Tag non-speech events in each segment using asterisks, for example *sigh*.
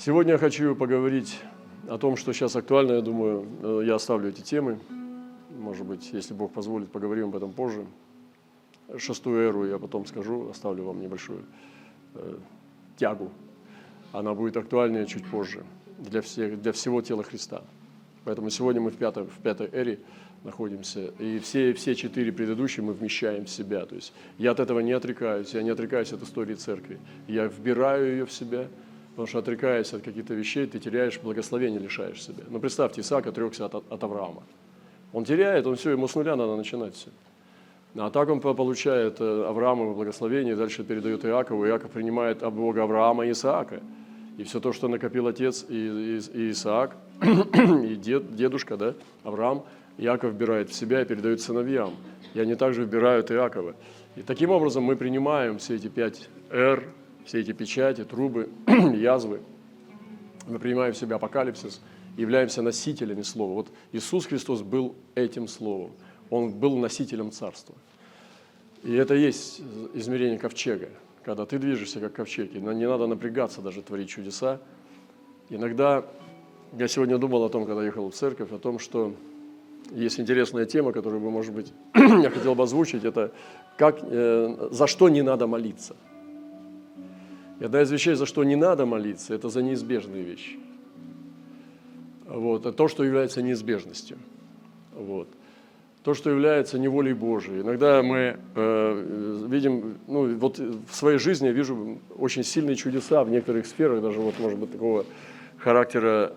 Сегодня я хочу поговорить о том, что сейчас актуально, я думаю, э, я оставлю эти темы. Может быть, если Бог позволит, поговорим об этом позже. Шестую эру я потом скажу, оставлю вам небольшую э, тягу. Она будет актуальнее чуть позже для, всех, для всего тела Христа. Поэтому сегодня мы в пятой, в пятой эре находимся. И все, все четыре предыдущие мы вмещаем в себя. То есть я от этого не отрекаюсь, я не отрекаюсь от истории церкви. Я вбираю ее в себя, потому что отрекаясь от каких-то вещей, ты теряешь благословение, лишаешь себя. Ну представьте, Исаак отрекся от, от Авраама. Он теряет, он все, ему с нуля надо начинать все. А так он получает э, Авраамово благословение, дальше передает Иакову, Иаков принимает от Бога Авраама и Исаака. И все то, что накопил отец и, и, и Исаак, *coughs* и дед, дедушка, да, Авраам, Иаков вбирает в себя и передает сыновьям. И они также вбирают Иакова. И таким образом мы принимаем все эти пять «р», все эти печати, трубы, *clears throat* язвы. Мы принимаем в себя апокалипсис, являемся носителями Слова. Вот Иисус Христос был этим Словом. Он был носителем Царства. И это есть измерение ковчега, когда ты движешься как ковчег. И не надо напрягаться даже творить чудеса. Иногда я сегодня думал о том, когда ехал в церковь, о том, что есть интересная тема, которую бы, может быть, *clears throat* я хотел бы озвучить, это как, э, за что не надо молиться. И одна из вещей, за что не надо молиться, это за неизбежные вещи. Вот, это то, что является неизбежностью. Вот. То, что является неволей Божией. Иногда мы э, видим, ну вот в своей жизни я вижу очень сильные чудеса в некоторых сферах, даже вот, может быть, такого характера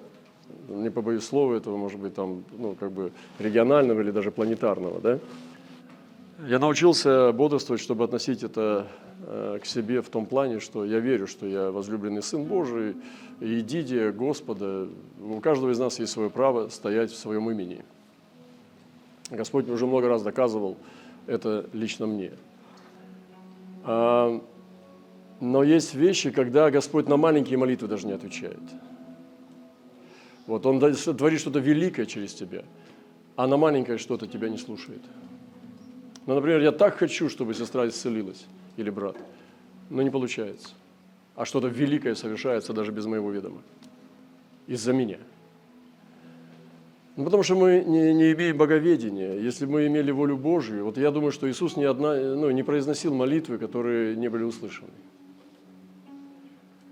не побоюсь слова этого, может быть, там, ну, как бы регионального или даже планетарного, да. Я научился бодрствовать, чтобы относить это э, к себе в том плане, что я верю, что я возлюбленный Сын Божий, и идите Господа. У каждого из нас есть свое право стоять в своем имени. Господь уже много раз доказывал это лично мне. А, но есть вещи, когда Господь на маленькие молитвы даже не отвечает – вот он творит что-то великое через тебя, а на маленькое что-то тебя не слушает. Ну, например, я так хочу, чтобы сестра исцелилась или брат, но не получается. А что-то великое совершается даже без моего ведома. Из-за меня. Ну, потому что мы не, не имеем боговедения. Если мы имели волю Божию, вот я думаю, что Иисус ни одна, ну, не произносил молитвы, которые не были услышаны.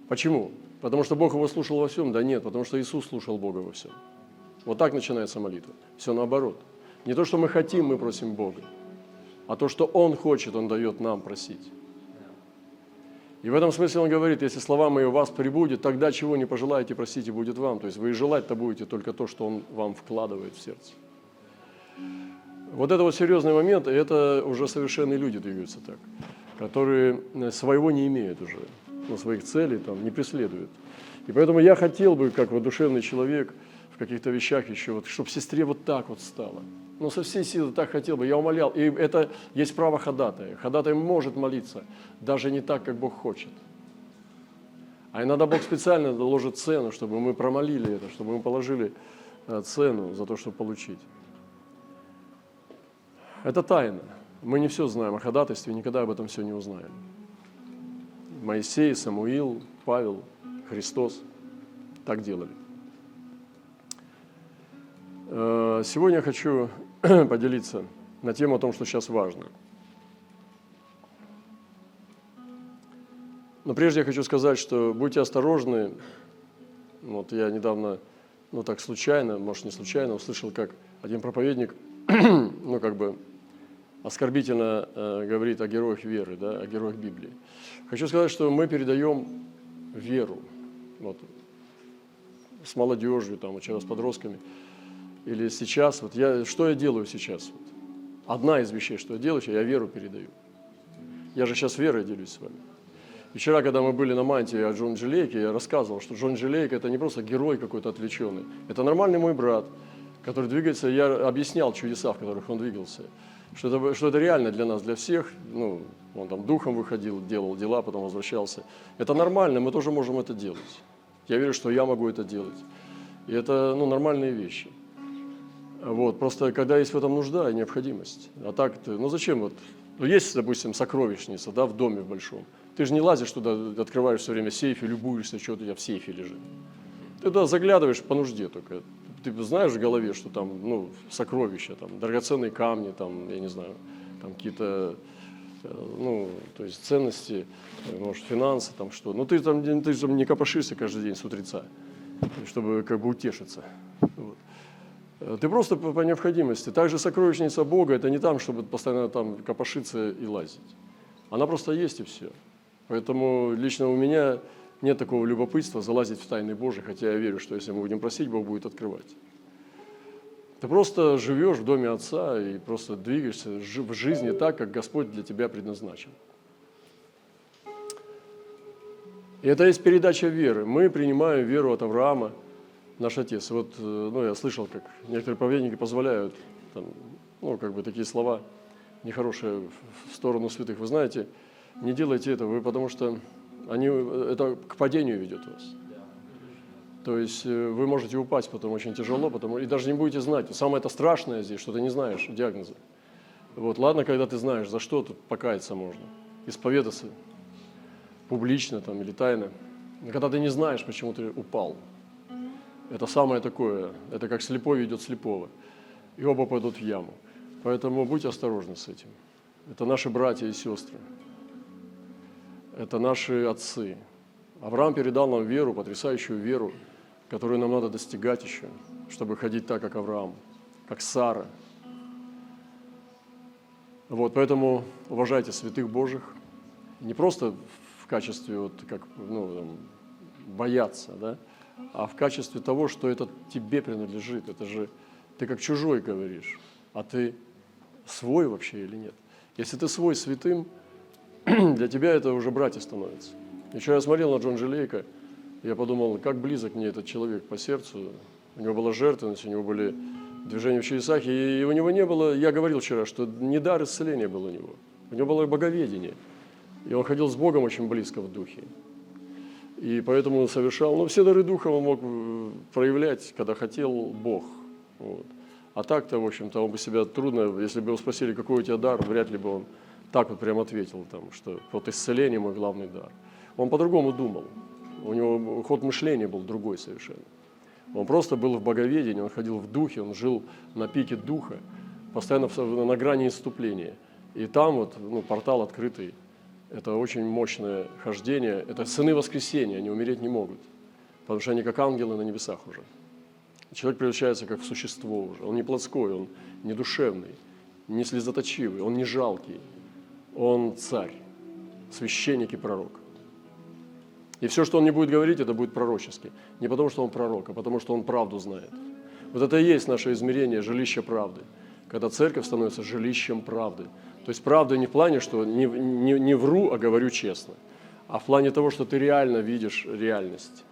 Почему? Потому что Бог его слушал во всем? Да нет, потому что Иисус слушал Бога во всем. Вот так начинается молитва. Все наоборот. Не то, что мы хотим, мы просим Бога, а то, что Он хочет, Он дает нам просить. И в этом смысле он говорит, если слова мои у вас прибудет, тогда чего не пожелаете, просите, будет вам. То есть вы и желать-то будете только то, что он вам вкладывает в сердце. Вот это вот серьезный момент, и это уже совершенные люди двигаются так, которые своего не имеют уже ну, своих целей там, не преследует. И поэтому я хотел бы, как вот душевный человек, в каких-то вещах еще, вот, чтобы сестре вот так вот стало. Ну, со всей силы так хотел бы, я умолял. И это есть право ходатая. Ходатай может молиться, даже не так, как Бог хочет. А иногда Бог специально доложит цену, чтобы мы промолили это, чтобы мы положили э, цену за то, чтобы получить. Это тайна. Мы не все знаем о ходатайстве, никогда об этом все не узнаем. Моисей, Самуил, Павел, Христос так делали. Э, сегодня я хочу *clears throat* поделиться на тему о том, что сейчас важно. Но прежде я хочу сказать, что будьте осторожны. Вот я недавно, ну так случайно, может не случайно, услышал, как один проповедник, *clears throat* ну как бы оскорбительно э, говорит о героях веры, да, о героях Библии. Хочу сказать, что мы передаем веру вот, с молодежью, там, вчера с подростками, или сейчас. Вот я, что я делаю сейчас? Вот, одна из вещей, что я делаю, я веру передаю. Я же сейчас верой делюсь с вами. Вчера, когда мы были на мантии о Джон Джилейке, я рассказывал, что Джон Джилейк – это не просто герой какой-то отвлеченный, это нормальный мой брат, который двигается, я объяснял чудеса, в которых он двигался – что это, что это реально для нас, для всех. Ну, он там духом выходил, делал дела, потом возвращался. Это нормально, мы тоже можем это делать. Я верю, что я могу это делать. И это ну, нормальные вещи. Вот, просто когда есть в этом нужда и необходимость. А так ну зачем вот, ну есть, допустим, сокровищница, да, в доме большом. Ты же не лазишь туда, открываешь все время сейф и любуешься, что у тебя в сейфе лежит. Ты туда заглядываешь по нужде только. Ты знаешь в голове, что там ну, сокровища, там, драгоценные камни, там, я не знаю, там какие-то э, ну, то есть ценности, э, может, финансы, там что. Но ты там, ты там не копошишься каждый день с утреца, чтобы как бы утешиться. Вот. Э, ты просто по, необходимости. Также сокровищница Бога – это не там, чтобы постоянно там копошиться и лазить. Она просто есть и все. Поэтому лично у меня нет такого любопытства залазить в тайны Божьи, хотя я верю, что если мы будем просить, Бог будет открывать. Ты просто живешь в доме Отца и просто двигаешься в жизни так, как Господь для тебя предназначил. И это есть передача веры. Мы принимаем веру от Авраама, наш отец. вот, э, ну, я слышал, как некоторые проповедники позволяют, там, ну, как бы такие слова нехорошие в сторону святых. Вы знаете, не делайте этого, вы потому что они, это к падению ведет вас. То есть э, вы можете упасть потом очень тяжело, потому, и даже не будете знать. Самое это страшное здесь, что ты не знаешь диагноза. Вот, ладно, когда ты знаешь, за что тут покаяться можно, исповедаться публично там, или тайно. Но когда ты не знаешь, почему ты упал, это самое такое, это как слепой ведет слепого, и оба пойдут в яму. Поэтому будьте осторожны с этим. Это наши братья и сестры это наши отцы. Авраам передал нам веру, потрясающую веру, которую нам надо достигать еще, чтобы ходить так, как Авраам, как Сара. Вот, поэтому уважайте святых Божьих, не просто в качестве вот как ну, там, бояться, да, а в качестве того, что это тебе принадлежит. Это же ты как чужой говоришь, а ты свой вообще или нет. Если ты свой святым, *clears throat* для тебя это уже братья становятся. Еще я смотрел на Джон Желейка, я подумал, как близок мне этот человек по сердцу. У него была жертвенность, у него были движения в чудесах, и у него не было, я говорил вчера, что не дар исцеления был у него, у него было боговедение. И он ходил с Богом очень близко в духе. И поэтому совершал, ну, все дары духа он мог э, проявлять, когда хотел Бог. Вот. А так-то, в общем-то, он бы себя трудно, если бы его спросили, какой у тебя дар, вряд ли бы он так вот прям ответил, там, что вот исцеление мой главный дар. Он по-другому думал. У него ход мышления был другой совершенно. Он просто был в боговедении, он ходил в духе, он жил на пике духа, постоянно на грани иступления. И там вот ну, портал открытый. Это очень мощное хождение. Это сыны воскресения, они умереть не могут. Потому что они как ангелы на небесах уже. Человек превращается как в существо уже. Он не плотской, он не душевный, не слезоточивый, он не жалкий, он царь, священник и пророк. И все, что он не будет говорить, это будет пророчески. Не потому, что он пророк, а потому, что он правду знает. Вот это и есть наше измерение жилища правды. Когда церковь становится жилищем правды. То есть правда не в плане, что не, не, не вру, а говорю честно, а в плане того, что ты реально видишь реальность.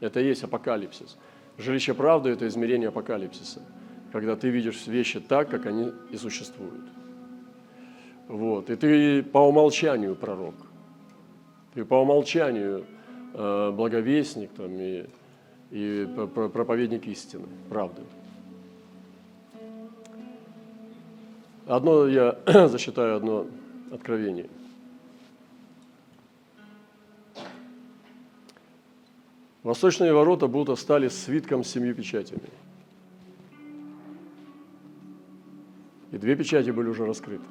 Это и есть апокалипсис. Жилище правды – это измерение апокалипсиса, когда ты видишь вещи так, как они и существуют. Вот. И ты по умолчанию пророк. Ты по умолчанию э, благовестник там, и, и проповедник истины, правды. Одно я *clears throat* засчитаю одно откровение. Восточные ворота будто стали свитком с семью печатями. И две печати были уже раскрыты.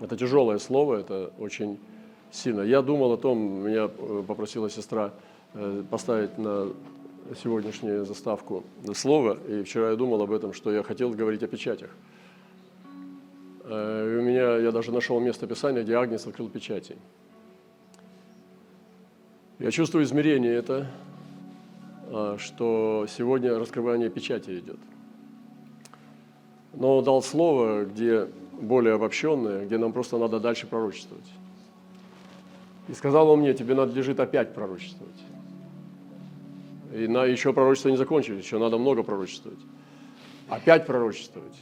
Это тяжелое слово, это очень сильно. Я думал о том, меня э, попросила сестра э, поставить на сегодняшнюю заставку слово, и вчера я думал об этом, что я хотел говорить о печатях. Э, и у меня, я даже нашел место Писания, где Агнец открыл печати. Я чувствую измерение это, что сегодня раскрывание печати идет. Но дал слово, где более обобщенное, где нам просто надо дальше пророчествовать. И сказал он мне, тебе надлежит опять пророчествовать. И на, еще пророчество не закончились, еще надо много пророчествовать. Опять пророчествовать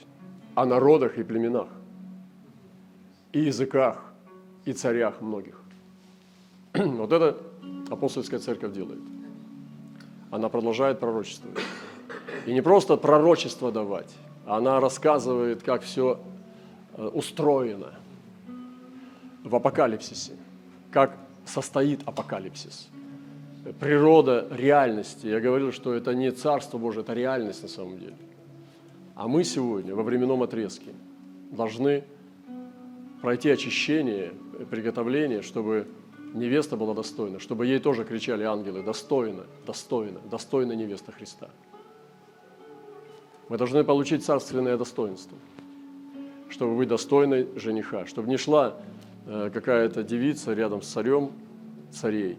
о народах и племенах, и языках, и царях многих. *clears throat* Вот это апостольская церковь делает. Она продолжает пророчествовать. И не просто пророчество давать, она рассказывает, как все Э, устроено в апокалипсисе, как состоит апокалипсис. природа реальности. Я говорил, что это не Царство Божие, это реальность на самом деле. А мы сегодня во временном отрезке должны пройти очищение, приготовление, чтобы невеста была достойна, чтобы ей тоже кричали ангелы «достойно, достойно, достойна невеста Христа». Мы должны получить царственное достоинство, чтобы быть достойной жениха, чтобы не шла э, какая-то девица рядом с царем царей,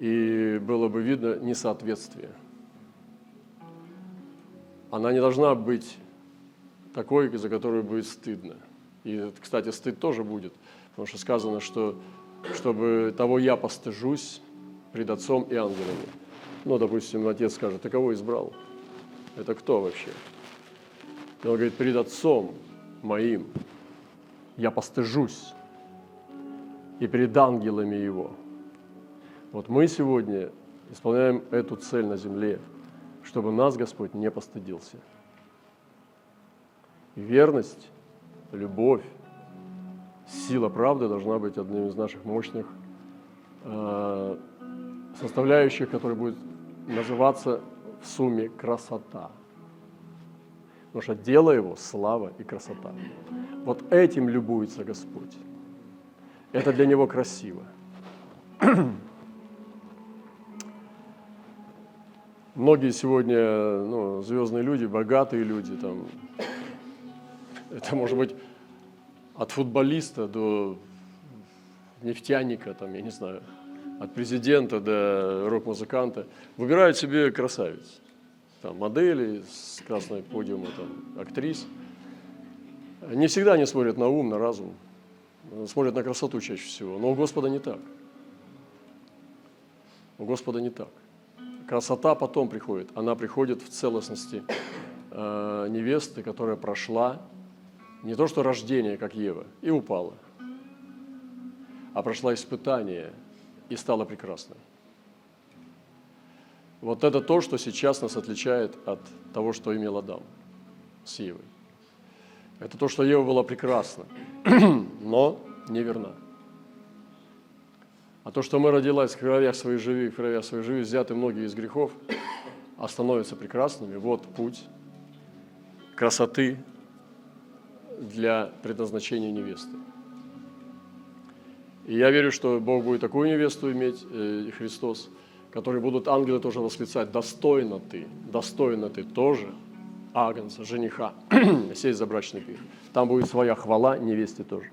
и было бы видно несоответствие. Она не должна быть такой, за которую будет стыдно. И, кстати, стыд тоже будет, потому что сказано, что чтобы того я постыжусь пред отцом и ангелами. Ну, допустим, отец скажет, ты кого избрал? Это кто вообще? И он говорит, перед отцом моим я постыжусь и перед ангелами его. Вот мы сегодня исполняем эту цель на земле, чтобы нас Господь не постыдился. И верность, любовь, сила правды должна быть одним из наших мощных э, составляющих, который будет называться в сумме красота. Потому что дело его – слава и красота. Вот этим любуется Господь. Это для него красиво. *clears throat* Многие сегодня ну, звездные люди, богатые люди, там, это может быть от футболиста до нефтяника, там, я не знаю, от президента до рок-музыканта, выбирают себе красавиц. Там, модели с красной подиума, там, актрис. Не всегда они смотрят на ум, на разум, смотрят на красоту чаще всего. Но у Господа не так. У Господа не так. Красота потом приходит. Она приходит в целостности э, невесты, которая прошла не то что рождение, как Ева, и упала, а прошла испытание и стала прекрасной. Вот это то, что сейчас нас отличает от того, что имел Адам с Евой. Это то, что Ева была прекрасна, *clears throat* но неверна. А то, что мы родилась в кровях своей живи, в кровях своей живи, взяты многие из грехов, а становятся прекрасными, вот путь красоты, для предназначения невесты. И я верю, что Бог будет такую невесту иметь, э, Христос, которые будут ангелы тоже восклицать, достойно ты, достойно ты тоже, агнца, жениха, *clears throat* сесть за брачный пир. Там будет своя хвала невесте тоже.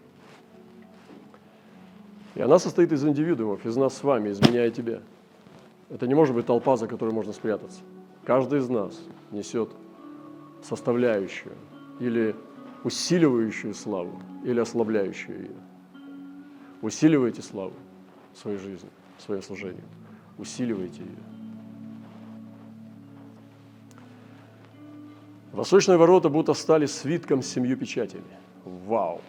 И она состоит из индивидуумов, из нас с вами, из меня и тебя. Это не может быть толпа, за которой можно спрятаться. Каждый из нас несет составляющую или усиливающую славу или ослабляющую ее. Усиливайте славу в своей жизни, в своем служении. Усиливайте ее. Восточные ворота будто стали свитком с семью печатями. Вау!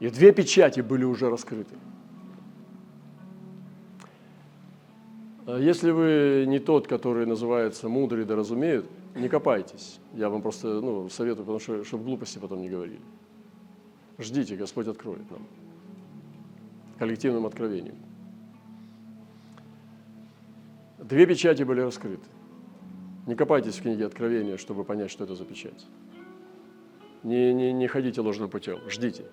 И две печати были уже раскрыты. А если вы не тот, который называется мудрый да разумеют, не копайтесь. Я вам просто ну, советую, потому что, чтобы глупости потом не говорили. Ждите, Господь откроет нам коллективным откровением. Две печати были раскрыты. Не копайтесь в книге Откровения, чтобы понять, что это за печать. Не, не, не ходите ложным путем, ждите.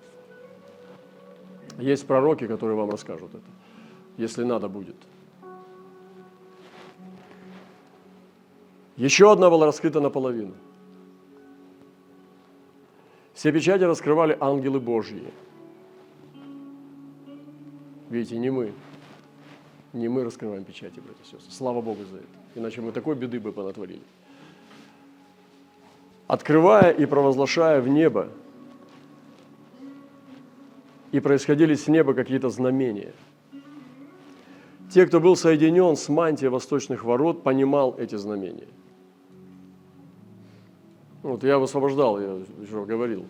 Есть пророки, которые вам расскажут это, если надо будет. Еще одна была раскрыта наполовину. Все печати раскрывали ангелы Божьи. Видите, не мы. Не мы раскрываем печати, братья и сестры. Слава Богу за это. Иначе мы такой беды бы понатворили. Открывая и провозглашая в небо, и происходили с неба какие-то знамения. Те, кто был соединен с мантией восточных ворот, понимал эти знамения. Вот я высвобождал, я еще говорил,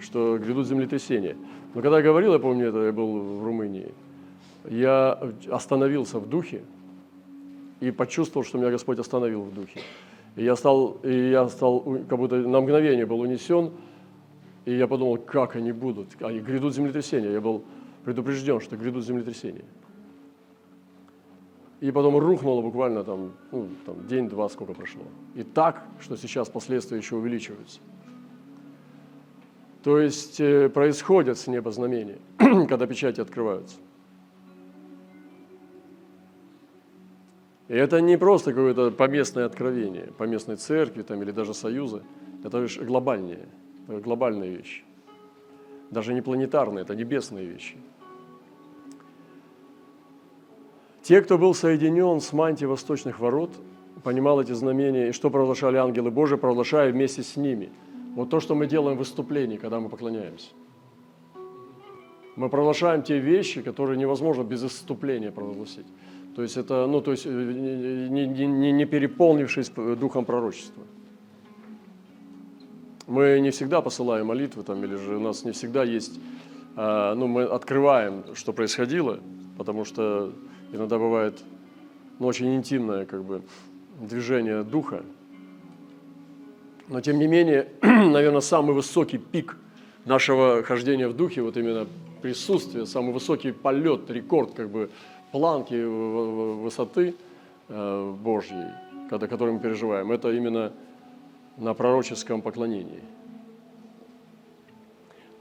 что грядут землетрясения. Но когда я говорил, я помню, это я был в Румынии, я остановился в духе и почувствовал, что меня Господь остановил в духе. И я стал, и я стал как будто на мгновение был унесен, и я подумал, как они будут, они грядут землетрясения. Я был предупрежден, что грядут землетрясения. И потом рухнуло буквально там, ну, там день-два сколько прошло. И так, что сейчас последствия еще увеличиваются. То есть э, происходят с неба знамения, *clears throat* когда печати открываются. И это не просто какое-то поместное откровение, поместной церкви там, или даже союза. Это лишь глобальнее, это глобальные вещи. Даже не планетарные, это небесные вещи. Те, кто был соединен с мантией восточных ворот, понимал эти знамения, и что провозглашали ангелы Божии, провозглашая вместе с ними. Вот то, что мы делаем в выступлении, когда мы поклоняемся. Мы провозглашаем те вещи, которые невозможно без исступления провозгласить. То есть это, ну, то есть э, не, не, не переполнившись духом пророчества. Мы не всегда посылаем молитвы там, или же у нас не всегда есть, а, ну, мы открываем, что происходило, потому что иногда бывает ну, очень интимное как бы, движение духа. Но тем не менее, *clears throat* наверное, самый высокий пик нашего хождения в духе, вот именно присутствие, самый высокий полет, рекорд как бы планки высоты э, Божьей, когда, которую мы переживаем, это именно на пророческом поклонении.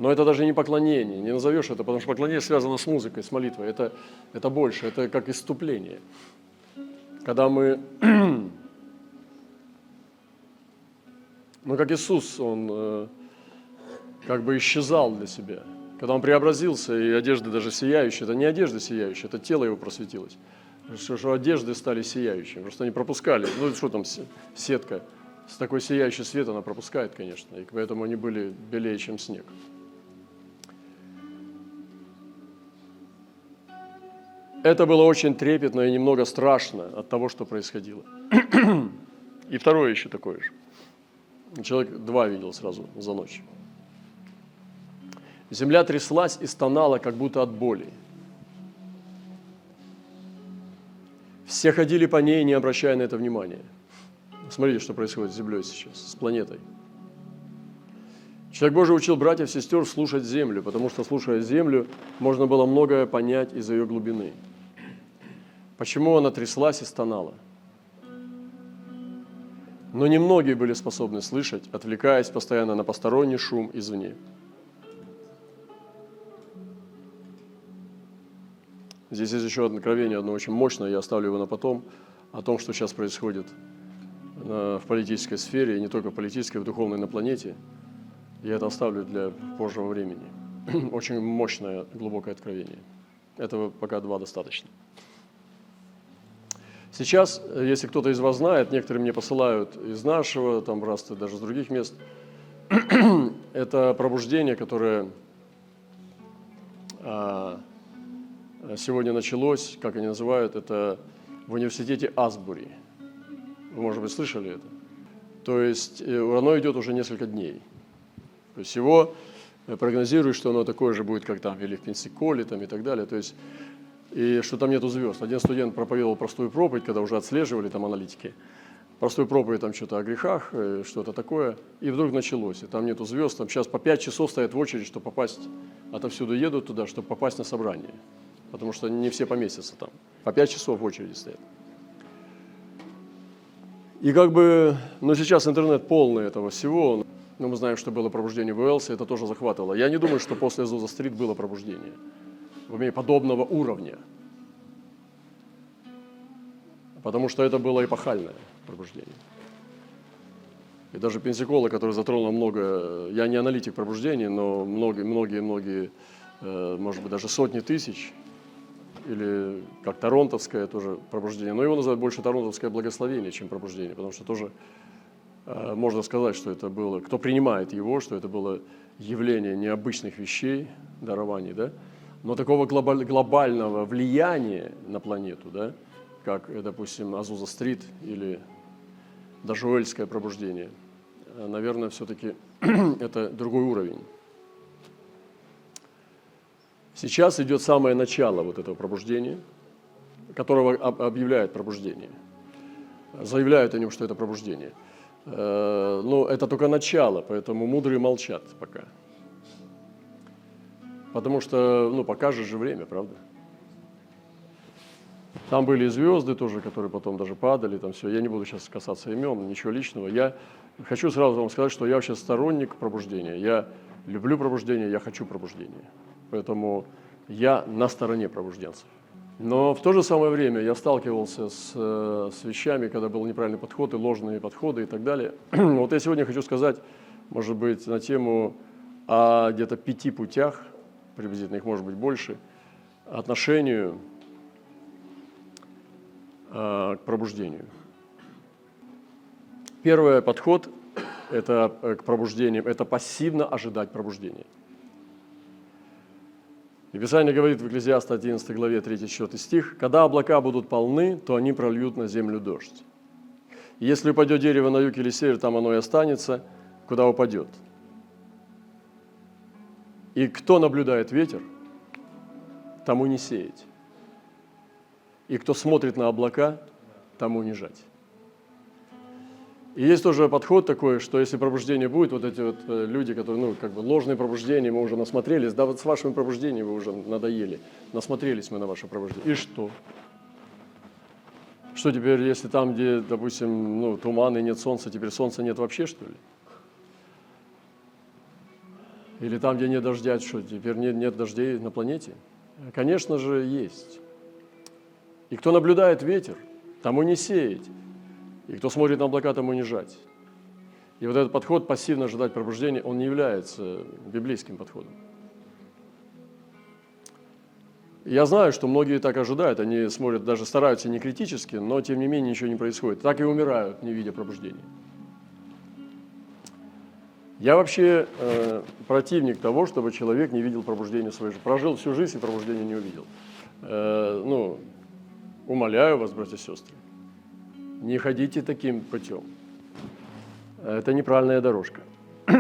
Но это даже не поклонение, не назовешь это, потому что поклонение связано с музыкой, с молитвой. Это, это больше, это как иступление. Когда мы, *clears throat* ну как Иисус, Он э, как бы исчезал для себя – когда он преобразился, и одежды даже сияющие, это не одежда сияющая, это тело его просветилось. Что, что одежды стали сияющими, просто они пропускали. Ну, что там, сетка с такой сияющей свет она пропускает, конечно, и поэтому они были белее, чем снег. Это было очень трепетно и немного страшно от того, что происходило. И второе еще такое же. Человек два видел сразу за ночь. Земля тряслась и стонала, как будто от боли. Все ходили по ней, не обращая на это внимания. Смотрите, что происходит с Землей сейчас, с планетой. Человек Божий учил братьев и сестер слушать Землю, потому что, слушая Землю, можно было многое понять из ее глубины. Почему она тряслась и стонала? Но немногие были способны слышать, отвлекаясь постоянно на посторонний шум извне. Здесь есть еще одно откровение, одно очень мощное, я оставлю его на потом, о том, что сейчас происходит в политической сфере, и не только в политической, в духовной на планете. Я это оставлю для позжего времени. *clears throat* Очень мощное, глубокое откровение. Этого пока два достаточно. Сейчас, если кто-то из вас знает, некоторые мне посылают из нашего, там раз даже с других мест, *clears throat* это пробуждение, которое а, Э, сегодня началось, как они называют, это в университете Асбури. Вы, может быть, слышали это? То есть э, оно идет уже несколько дней. То есть его э, прогнозируют, что оно такое же будет, как там или в Пенсиколе там, и так далее. То есть, и что там нету звезд. Один студент проповедовал простую проповедь, когда уже отслеживали там аналитики. Простую проповедь там что-то о грехах, что-то такое. И вдруг началось. И там нету звезд. Там сейчас по пять часов стоят в очередь, чтобы попасть. Отовсюду едут туда, чтобы попасть на собрание потому что не все поместятся там. По 5 часов в очереди стоят. И как бы, ну сейчас интернет полный этого всего, но мы знаем, что было пробуждение в Уэлсе, это тоже захватывало. Я не думаю, что после Зуза Стрит было пробуждение уме подобного уровня. Потому что это было эпохальное пробуждение. И даже Пенсикола, который затронул много, я не аналитик пробуждения, но многие-многие, э, может быть, даже сотни тысяч или как Торонтовское тоже пробуждение, но его называют больше Торонтовское благословение, чем пробуждение, потому что тоже э, можно сказать, что это было, кто принимает его, что это было явление необычных вещей, дарований, да, но такого глобаль, глобального влияния на планету, да, как, э, допустим, Азуза Стрит или даже Уэльское пробуждение, э, наверное, все-таки *clears throat* это другой уровень. Сейчас идет самое начало вот этого пробуждения, которого объявляет пробуждение. Заявляют о нем, что это пробуждение. Э, но это только начало, поэтому мудрые молчат пока. Потому что, ну, покажет же время, правда? Там были звезды тоже, которые потом даже падали, там все. Я не буду сейчас касаться имен, ничего личного. Я хочу сразу вам сказать, что я вообще сторонник пробуждения. Я люблю пробуждение, я хочу пробуждения. Поэтому я на стороне пробужденцев. Но в то же самое время я сталкивался с, э, с вещами, когда был неправильный подход и ложные подходы и так далее. *clears throat* вот я сегодня хочу сказать, может быть, на тему о где-то пяти путях, приблизительно их может быть больше, отношению э, к пробуждению. Первый подход это, э, к пробуждению – это пассивно ожидать пробуждения. И Писание говорит в Экклезиаста 11 главе 3-4 стих, «Когда облака будут полны, то они прольют на землю дождь. И если упадет дерево на юг или север, там оно и останется, куда упадет. И кто наблюдает ветер, тому не сеять. И кто смотрит на облака, тому не жать. И есть тоже подход такой, что если пробуждение будет, вот эти вот э, люди, которые, ну, как бы ложные пробуждения, мы уже насмотрелись, да вот с вашими пробуждениями вы уже надоели, насмотрелись мы на ваше пробуждение. И что? Что теперь, если там, где, допустим, ну, туман и нет солнца, теперь солнца нет вообще, что ли? Или там, где нет дождя, что теперь нет, нет дождей на планете? Конечно же, есть. И кто наблюдает ветер, тому не сеять. И кто смотрит на облака, тому не жать. И вот этот подход пассивно ожидать пробуждения, он не является библейским подходом. Я знаю, что многие так ожидают, они смотрят, даже стараются не критически, но тем не менее ничего не происходит. Так и умирают, не видя пробуждения. Я вообще э, противник того, чтобы человек не видел пробуждения своей жизни. Прожил всю жизнь и пробуждения не увидел. Э, ну, умоляю вас, братья и сестры, не ходите таким путем. Это неправильная дорожка. *clears throat*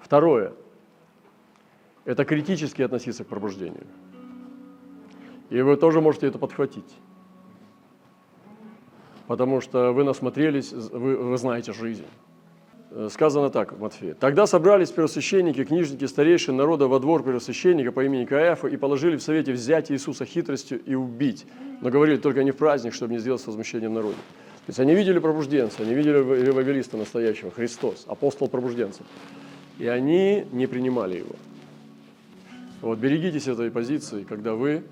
Второе. Это критически относиться к пробуждению. И вы тоже можете это подхватить. Потому что вы насмотрелись, вы, вы знаете жизнь. Э, сказано так Матфея. «Тогда собрались первосвященники, книжники, старейшие народа во двор первосвященника по имени Каиафа и положили в совете взять Иисуса хитростью и убить. Но говорили только не в праздник, чтобы не сделать с возмущением народа». То есть они видели пробужденца, они видели евангелиста настоящего, Христос, апостол пробужденцев. И они не принимали его. Вот берегитесь этой позиции, когда вы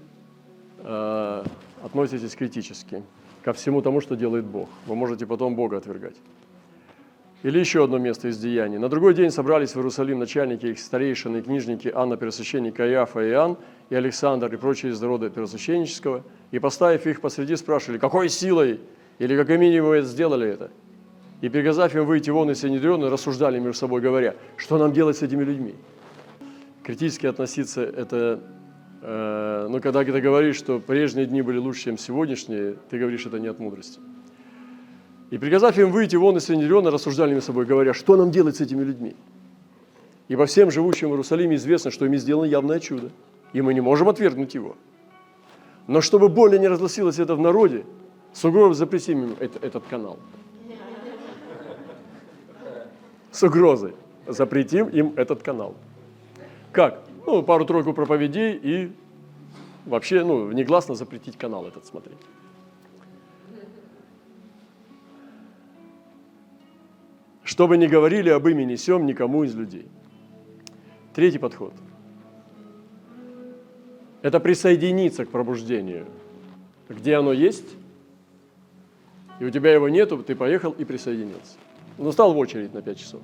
э, относитесь критически ко всему тому, что делает Бог. Вы можете потом Бога отвергать. Или еще одно место из Деяний. На другой день собрались в Иерусалим начальники, их старейшины и книжники Анна, первосвященник Каиафа и Иоанн, и Александр, и прочие из народа первосвященнического, и, поставив их посреди, спрашивали, какой силой или как имени вы сделали это? И, приказав им выйти вон из Синедриона, рассуждали между собой, говоря, что нам делать с этими людьми? Критически относиться – это, э, ну, когда ты говоришь, что прежние дни были лучше, чем сегодняшние, ты говоришь это не от мудрости. И приказав им выйти вон из Синедриона, рассуждали между собой, говоря, что нам делать с этими людьми? Ибо всем живущим в Иерусалиме известно, что ими сделано явное чудо, и мы не можем отвергнуть его. Но чтобы более не разгласилось это в народе, с угрозой запретим им это, этот канал. С угрозой запретим им этот канал. Как? Ну, пару-тройку проповедей и вообще, ну, негласно запретить канал этот смотреть. чтобы не говорили об имени сем никому из людей. Третий подход. Это присоединиться к пробуждению. Где оно есть, и у тебя его нету, ты поехал и присоединился. Ну, стал в очередь на 5 часов.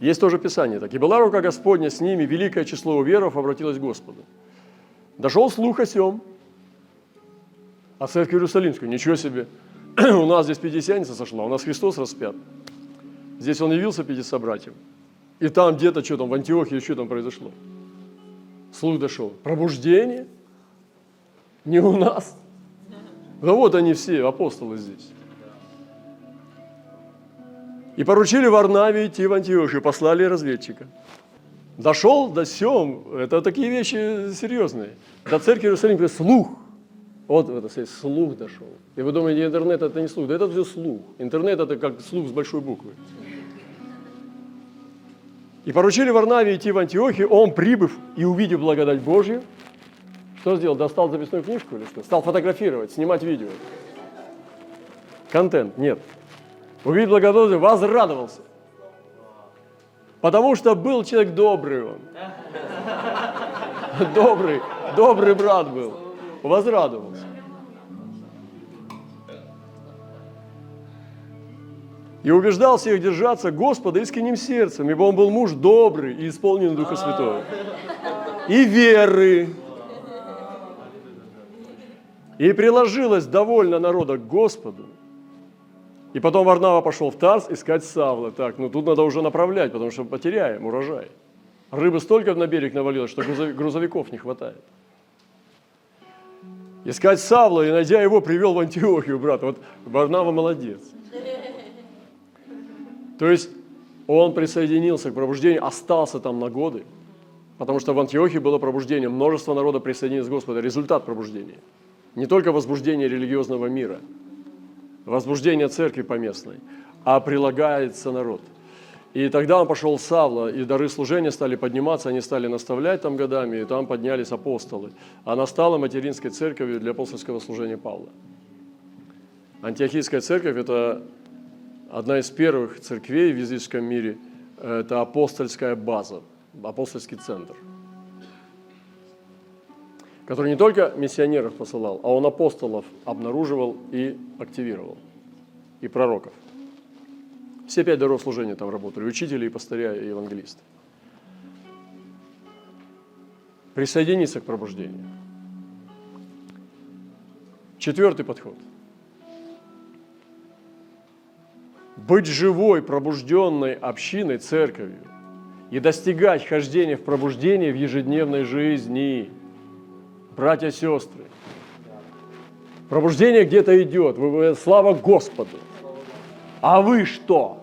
Есть тоже Писание так. «И была рука Господня с ними, великое число уверов обратилось к Господу. Дошел слух о сем, о церкви Иерусалимской. Ничего себе! *clears throat* у нас здесь Пятидесятница сошла, у нас Христос распят. Здесь Он явился пяти собратьям. И там где-то, что там, в Антиохии, что там произошло. Слух дошел. Пробуждение? Не у нас. Да вот они все, апостолы здесь. И поручили Варнаве идти в Антиохию, послали разведчика. Дошел до сем, это такие вещи серьезные. До церкви Иерусалима слух – вот это сказать, слух дошел. И вы думаете, интернет это не слух. Да это все слух. Интернет это как слух с большой буквы. И поручили Варнаве идти в Антиохию, он, прибыв и увидев благодать Божью, что сделал? Достал записную книжку или что? Стал фотографировать, снимать видео. Контент, нет. Увидев благодать возрадовался. Потому что был человек добрый он. *laughs* Добрый, добрый брат был. Возрадовался. И убеждал всех держаться Господа искренним сердцем, ибо он был муж добрый и исполненный Духа Святого. И веры. И приложилось довольно народа к Господу. И потом Варнава пошел в Тарс искать Савла. Так, ну тут надо уже направлять, потому что потеряем урожай. Рыбы столько на берег навалилось, что грузовиков не хватает. Искать Савла и, найдя его, привел в Антиохию, брат. Вот Варнава молодец. То есть он присоединился к пробуждению, остался там на годы, потому что в Антиохии было пробуждение, множество народа присоединилось к Господу, результат пробуждения. Не только возбуждение религиозного мира, возбуждение церкви поместной, а прилагается народ. И тогда он пошел Савла, и дары служения стали подниматься, они стали наставлять там годами, и там поднялись апостолы. Она стала материнской церковью для апостольского служения Павла. Антиохийская церковь – это одна из первых церквей в языческом мире – это апостольская база, апостольский центр, который не только миссионеров посылал, а он апостолов обнаруживал и активировал, и пророков. Все пять даров служения там работали, учители, и пастыря, и евангелисты. Присоединиться к пробуждению. Четвертый подход – быть живой, пробужденной общиной, церковью и достигать хождения в пробуждение в ежедневной жизни. Братья и сестры, пробуждение где-то идет, слава Господу. А вы что?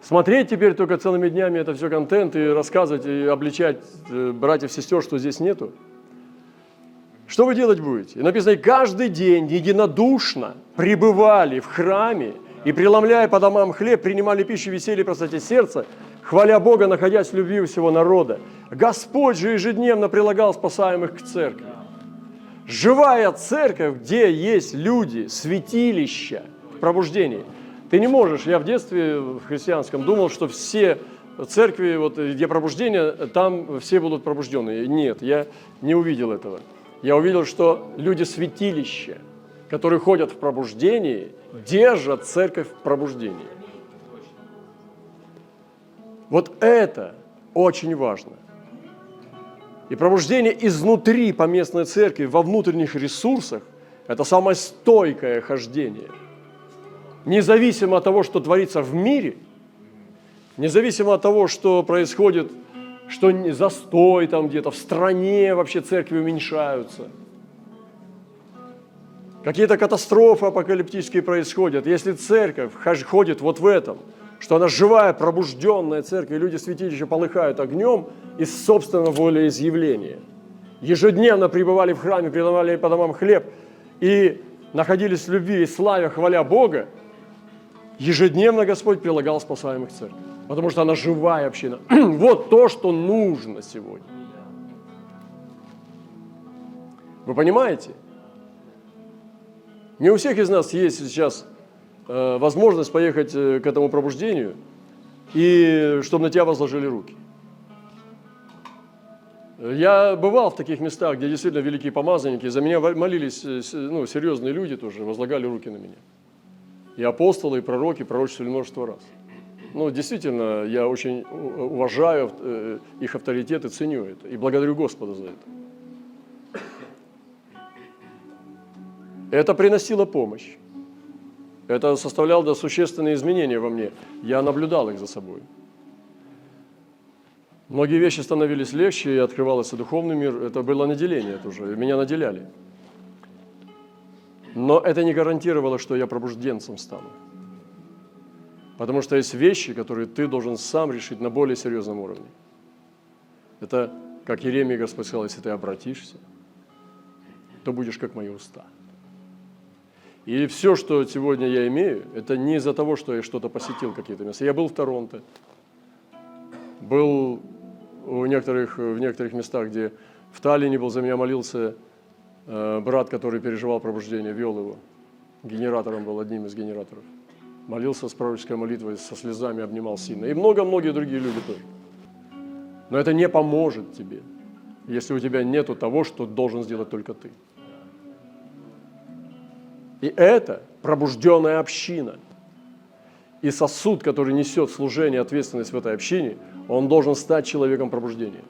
Смотреть теперь только целыми днями это все контент и рассказывать и обличать э, братьев сестер, что здесь нету? Что вы делать будете? И написано, каждый день единодушно пребывали в храме и, преломляя по домам хлеб, принимали пищу веселье простоте сердца, хваля Бога, находясь в любви у всего народа. Господь же ежедневно прилагал спасаемых к церкви. Живая церковь, где есть люди, святилища в. Ты не можешь, я в детстве в христианском думал, что все церкви, вот, где пробуждение, там все будут пробужденные. Нет, я не увидел этого я увидел, что люди святилища, которые ходят в пробуждении, держат церковь в пробуждении. Вот это очень важно. И пробуждение изнутри поместной церкви, во внутренних ресурсах, это самое стойкое хождение. Независимо от того, что творится в мире, независимо от того, что происходит что застой там где-то, в стране вообще церкви уменьшаются. Какие-то катастрофы апокалиптические происходят. Если церковь ходит вот в этом, что она живая, пробужденная церковь, и люди святилища полыхают огнем из собственного волеизъявления. Ежедневно пребывали в храме, предавали по домам хлеб и находились в любви и славе, хваля Бога, ежедневно Господь прилагал спасаемых церкви потому что она живая община. *clears throat* вот то, что нужно сегодня. Вы понимаете? Не у всех из нас есть сейчас возможность поехать э, к этому пробуждению, и чтобы на тебя возложили руки. Я бывал в таких местах, где действительно великие помазанники, за меня молились э, ну, серьезные люди тоже, возлагали руки на меня. И апостолы, и пророки пророчествовали множество раз ну, действительно, я очень уважаю э, их авторитет и ценю это. И благодарю Господа за это. Это приносило помощь. Это составляло существенные изменения во мне. Я наблюдал их за собой. Многие вещи становились легче, и открывался духовный мир. Это было наделение тоже, меня наделяли. Но это не гарантировало, что я пробужденцем стану. Потому что есть вещи, которые ты должен сам решить на более серьезном уровне. Это, как Еремия Господь сказал, если ты обратишься, то будешь как мои уста. И все, что сегодня я имею, это не из-за того, что я что-то посетил, какие-то места. Я был в Торонто, Был у некоторых, в некоторых местах, где в Таллине был, за меня молился э, брат, который переживал пробуждение, вел его. Генератором был, одним из генераторов. Молился с пророческой молитвой, со слезами обнимал сильно. И много-многие другие люди тоже. Но это не поможет тебе, если у тебя нету того, что должен сделать только ты. И это пробужденная община. И сосуд, который несет служение, ответственность в этой общине, он должен стать человеком пробуждения.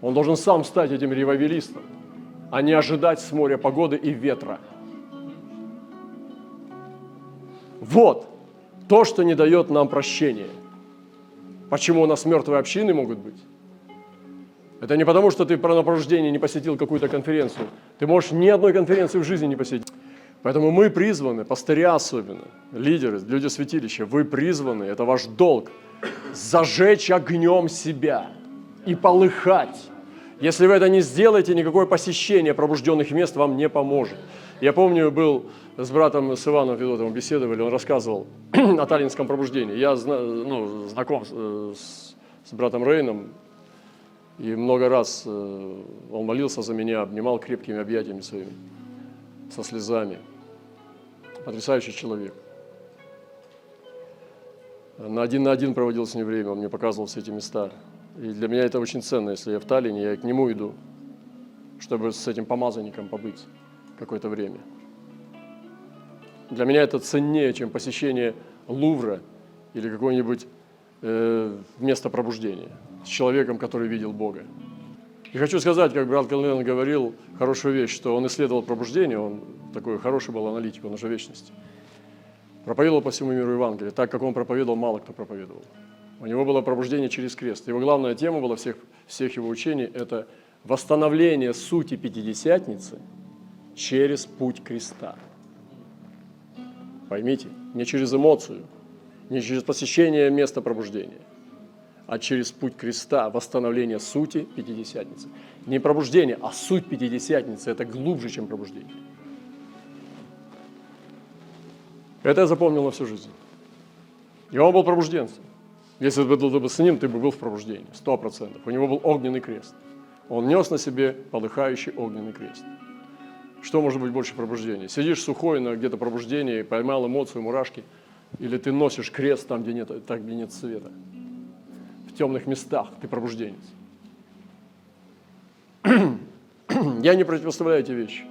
Он должен сам стать этим ревавелистом, а не ожидать с моря погоды и ветра. Вот то, что не дает нам прощения. Почему у нас мертвые общины могут быть? Это не потому, что ты про пробуждение не посетил какую-то конференцию. Ты можешь ни одной конференции в жизни не посетить. Поэтому мы призваны, пастыря особенно, лидеры, люди святилища, вы призваны, это ваш долг, зажечь огнем себя и полыхать. Если вы это не сделаете, никакое посещение пробужденных мест вам не поможет. Я помню, был с братом, с Иваном Федотовым беседовали, он рассказывал *clears throat* о таллинском пробуждении. Я ну, знаком с, с братом Рейном, и много раз э, он молился за меня, обнимал крепкими объятиями своими, со слезами – Потрясающий человек. На один на один проводил с ним время, он мне показывал все эти места. И для меня это очень ценно, если я в Таллине, я к нему иду, чтобы с этим помазанником побыть какое-то время. Для меня это ценнее, чем посещение Лувра или какое-нибудь э, место пробуждения с человеком, который видел Бога. И хочу сказать, как брат Калмен говорил, хорошую вещь, что он исследовал пробуждение, он такой хороший был аналитик, он уже вечности. Проповедовал по всему миру Евангелие. Так, как он проповедовал, мало кто проповедовал. У него было пробуждение через крест. Его главная тема была всех, всех его учений – это восстановление сути Пятидесятницы через путь креста. Поймите, не через эмоцию, не через посещение места пробуждения, а через путь креста, восстановление сути Пятидесятницы. Не пробуждение, а суть Пятидесятницы – это глубже, чем пробуждение. Это я запомнил на всю жизнь. И он был пробужденцем. Если бы был бы с ним, ты бы был в пробуждении, сто процентов. У него был огненный крест. Он нес на себе полыхающий огненный крест. Что может быть больше пробуждения? Сидишь сухой на где-то пробуждении, поймал эмоцию, мурашки, или ты носишь крест там, где нет, так, где нет света темных местах, ты пробужденец. *clears throat* Я не противоставляю эти вещи.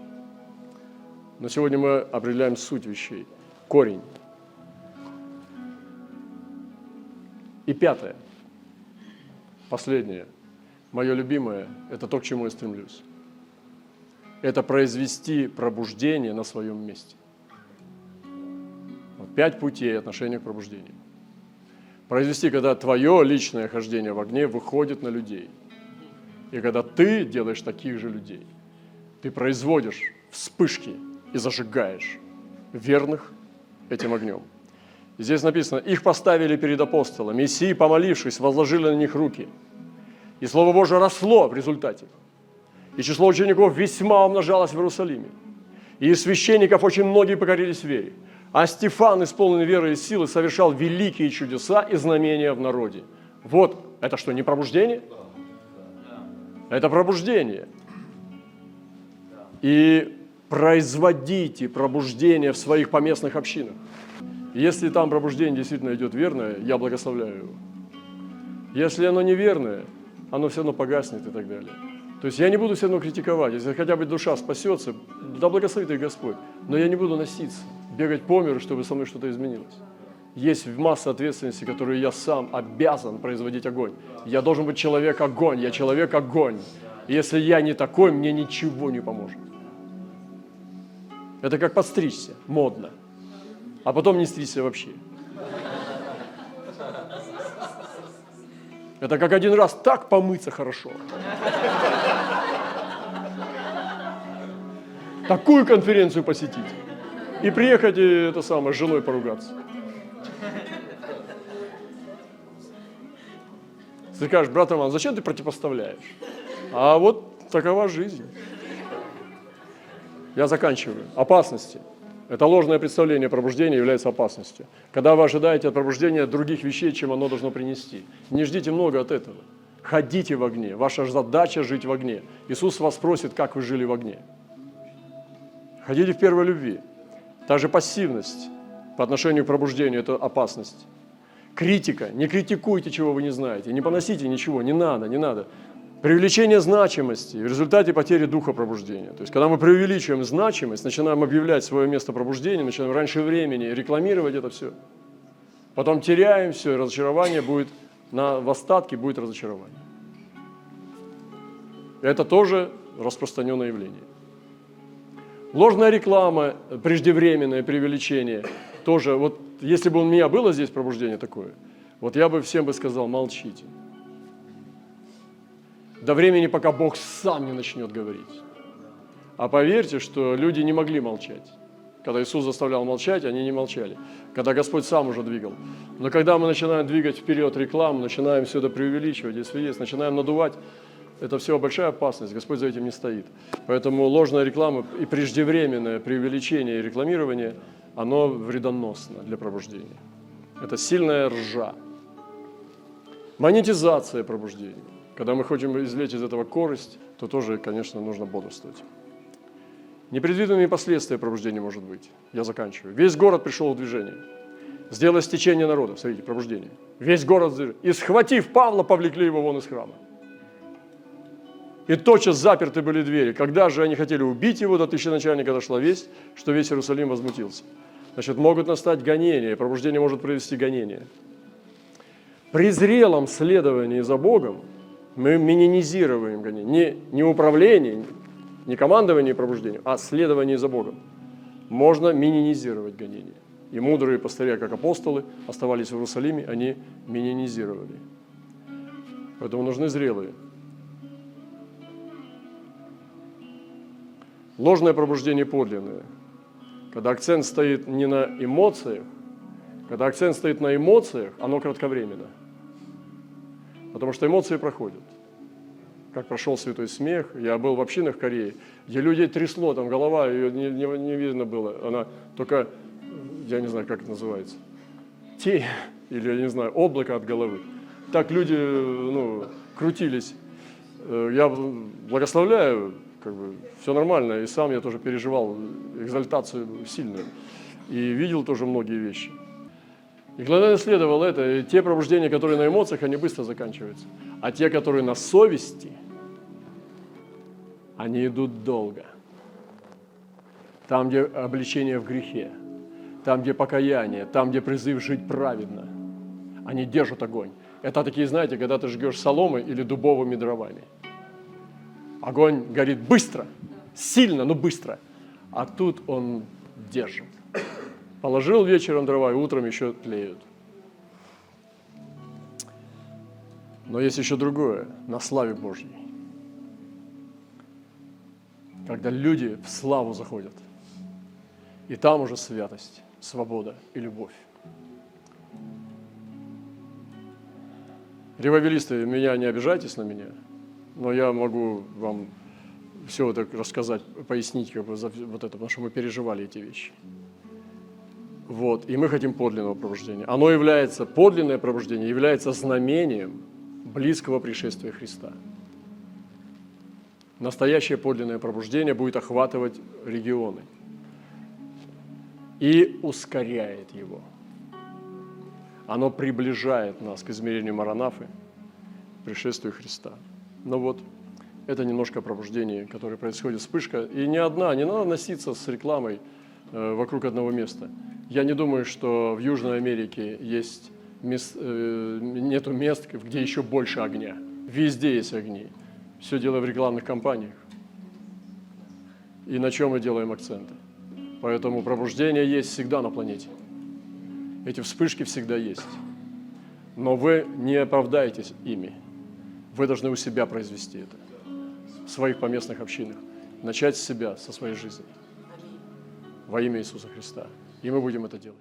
Но сегодня мы определяем суть вещей, корень. И пятое, последнее, мое любимое, это то, к чему я стремлюсь. Это произвести пробуждение на своем месте. Вот пять путей отношения к пробуждению произвести, когда твое личное хождение в огне выходит на людей. И когда ты делаешь таких же людей, ты производишь вспышки и зажигаешь верных этим огнем. Здесь написано, их поставили перед апостолами, и помолившись, возложили на них руки. И Слово Божие росло в результате. И число учеников весьма умножалось в Иерусалиме. И из священников очень многие покорились вере. А Стефан, исполненный веры и силы, совершал великие чудеса и знамения в народе. Вот, это что, не пробуждение? Это пробуждение. И производите пробуждение в своих поместных общинах. Если там пробуждение действительно идет верное, я благословляю его. Если оно неверное, оно все равно погаснет и так далее. То есть я не буду все равно критиковать. Если хотя бы душа спасется, да благословит их Господь. Но я не буду носиться бегать по миру, чтобы со мной что-то изменилось. Есть масса ответственности, которую я сам обязан производить огонь. Я должен быть человек-огонь, я человек-огонь. Если я не такой, мне ничего не поможет. Это как подстричься, модно. А потом не стричься вообще. Это как один раз так помыться хорошо. Такую конференцию посетить и приехать и это самое, с женой поругаться. Ты скажешь, брат Роман, зачем ты противопоставляешь? А вот такова жизнь. Я заканчиваю. Опасности. Это ложное представление пробуждения является опасностью. Когда вы ожидаете от пробуждения других вещей, чем оно должно принести. Не ждите много от этого. Ходите в огне. Ваша задача жить в огне. Иисус вас просит, как вы жили в огне. Ходите в первой любви. Также пассивность по отношению к пробуждению – это опасность. Критика. Не критикуйте, чего вы не знаете. Не поносите ничего. Не надо, не надо. Привлечение значимости в результате потери духа пробуждения. То есть, когда мы преувеличиваем значимость, начинаем объявлять свое место пробуждения, начинаем раньше времени рекламировать это все. Потом теряем все, и разочарование будет, на, в остатке будет разочарование. Это тоже распространенное явление. Ложная реклама, преждевременное преувеличение, тоже, вот если бы у меня было здесь пробуждение такое, вот я бы всем бы сказал, молчите. До времени, пока Бог сам не начнет говорить. А поверьте, что люди не могли молчать. Когда Иисус заставлял молчать, они не молчали. Когда Господь сам уже двигал. Но когда мы начинаем двигать вперед рекламу, начинаем все это преувеличивать, если есть, начинаем надувать, это все большая опасность, Господь за этим не стоит. Поэтому ложная реклама и преждевременное преувеличение и рекламирование, оно вредоносно для пробуждения. Это сильная ржа. Монетизация пробуждения. Когда мы хотим извлечь из этого корость, то тоже, конечно, нужно бодрствовать. Непредвиденные последствия пробуждения может быть. Я заканчиваю. Весь город пришел в движение. Сделай стечение народа. Смотрите, пробуждение. Весь город. И схватив Павла, повлекли его вон из храма. И тотчас заперты были двери. Когда же они хотели убить его, до тысяченачальника дошла весть, что весь Иерусалим возмутился. Значит, могут настать гонения, пробуждение может провести гонения. При зрелом следовании за Богом мы минимизируем гонение. Не, не управление, не командование пробуждением, а следование за Богом. Можно минимизировать гонение. И мудрые пастыря, как апостолы, оставались в Иерусалиме, они минимизировали. Поэтому нужны зрелые. Ложное пробуждение подлинное. Когда акцент стоит не на эмоциях, когда акцент стоит на эмоциях, оно кратковременно. Потому что эмоции проходят. Как прошел святой смех. Я был в общинах в Корее, где людей трясло, там голова, ее не, не, не видно было. Она только, я не знаю, как это называется, тень *laughs* или, я не знаю, облако от головы. Так люди ну, крутились. Э, я благословляю как бы все нормально. И сам я тоже переживал экзальтацию сильную. И видел тоже многие вещи. И когда я исследовал это, те пробуждения, которые на эмоциях, они быстро заканчиваются. А те, которые на совести, они идут долго. Там, где обличение в грехе, там, где покаяние, там, где призыв жить праведно, они держат огонь. Это такие, знаете, когда ты жгешь соломой или дубовыми дровами – Огонь горит быстро, сильно, но быстро. А тут он держит. Положил вечером дрова, и утром еще тлеют. Но есть еще другое, на славе Божьей. Когда люди в славу заходят. И там уже святость, свобода и любовь. Ревовелисты, меня не обижайтесь на меня – но я могу вам все это рассказать, пояснить как бы за вот это, потому что мы переживали эти вещи. Вот, и мы хотим подлинного пробуждения. Оно является, подлинное пробуждение является знамением близкого пришествия Христа. Настоящее подлинное пробуждение будет охватывать регионы и ускоряет его. Оно приближает нас к измерению Маранафы, пришествию Христа. Но вот это немножко пробуждение, которое происходит, вспышка. И не одна, не надо носиться с рекламой э, вокруг одного места. Я не думаю, что в Южной Америке есть мест, э, нету мест, где еще больше огня. Везде есть огни. Все дело в рекламных кампаниях. И на чем мы делаем акценты. Поэтому пробуждение есть всегда на планете. Эти вспышки всегда есть. Но вы не оправдаетесь ими. Вы должны у себя произвести это, в своих поместных общинах. Начать с себя, со своей жизни. Во имя Иисуса Христа. И мы будем это делать.